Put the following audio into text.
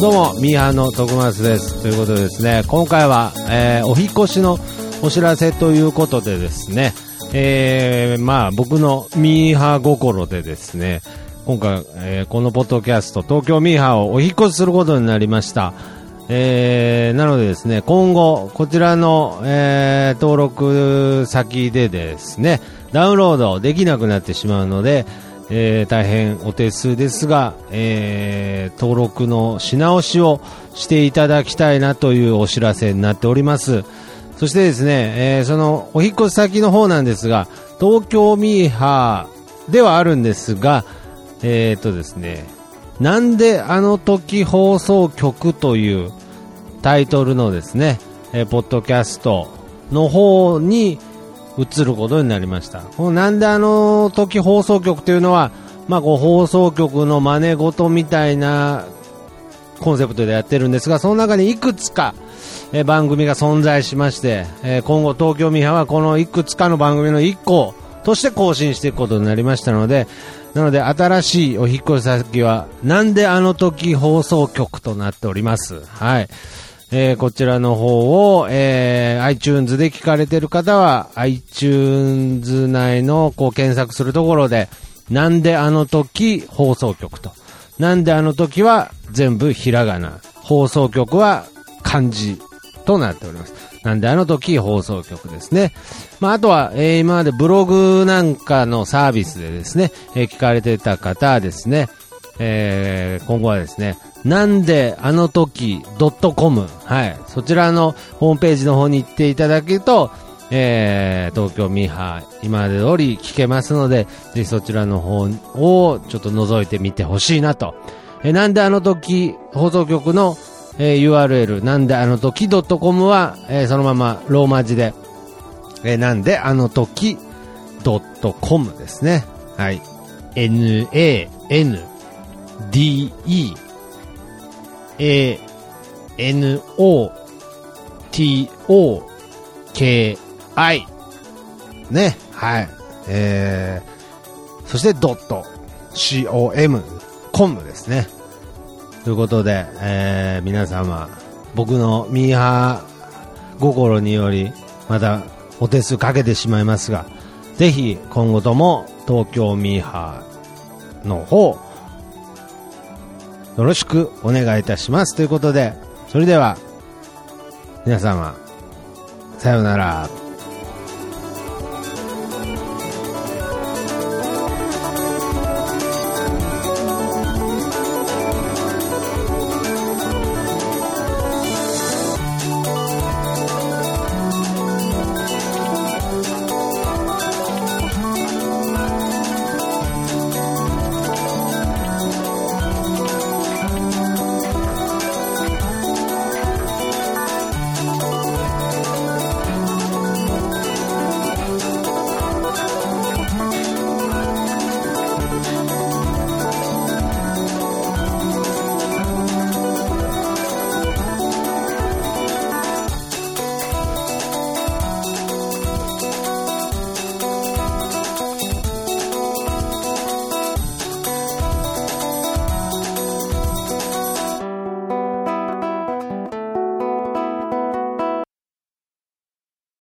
どうも、ミーハーの徳松です。ということでですね、今回は、えーお引越しのお知らせということでですね、えーまあ、僕のミーハー心でですね、今回、えーこのポッドキャスト、東京ミーハーをお引越しすることになりました。えーなのでですね、今後、こちらの、えー登録先でですね、ダウンロードできなくなってしまうので、えー大変お手数ですが、えー登録のし直しをしていただきたいなというお知らせになっております。そしてですね、えーそのお引越し先の方なんですが、東京ミーハーではあるんですが、えー、とですね、なんであの時放送局というタイトルのですね、えーポッドキャストの方に移ることになりました。このなんであの時放送局というのは、まあこう放送局の真似事みたいなコンセプトでやってるんですが、その中にいくつか、え番組が存在しまして、え今後東京ミハはこのいくつかの番組の1個として更新していくことになりましたので、なので新しいお引越し先は、なんであの時放送局となっております。はい。えーこちらの方を、えー iTunes で聞かれてる方は、iTunes 内のこう検索するところで、なんであの時放送局と。なんであの時は全部ひらがな。放送局は漢字となっております。なんであの時放送局ですね。まあ、あとは、えー今までブログなんかのサービスでですね、えー聞かれてた方はですね、えー今後はですね、なんであの時 .com、はい、そちらのホームページの方に行っていただけると、えー東京ミーハー、今まで通り聞けますので、ぜひそちらの方をちょっと覗いてみてほしいなと。えーなんであの時放送局の、えー URL、なんであの時 .com は、えーそのままローマ字で、えーなんであの時 .com ですね。はい。n, a, n, d, e, n-a-n D-E A-N-O-T-O-K-I ね。はい。えー、そしてドット C-O-M コムですね。ということで、えー、皆様、僕のミーハー心により、またお手数かけてしまいますが、ぜひ今後とも東京ミーハーの方、よろしくお願いいたします。ということで、それでは、皆様、さようなら。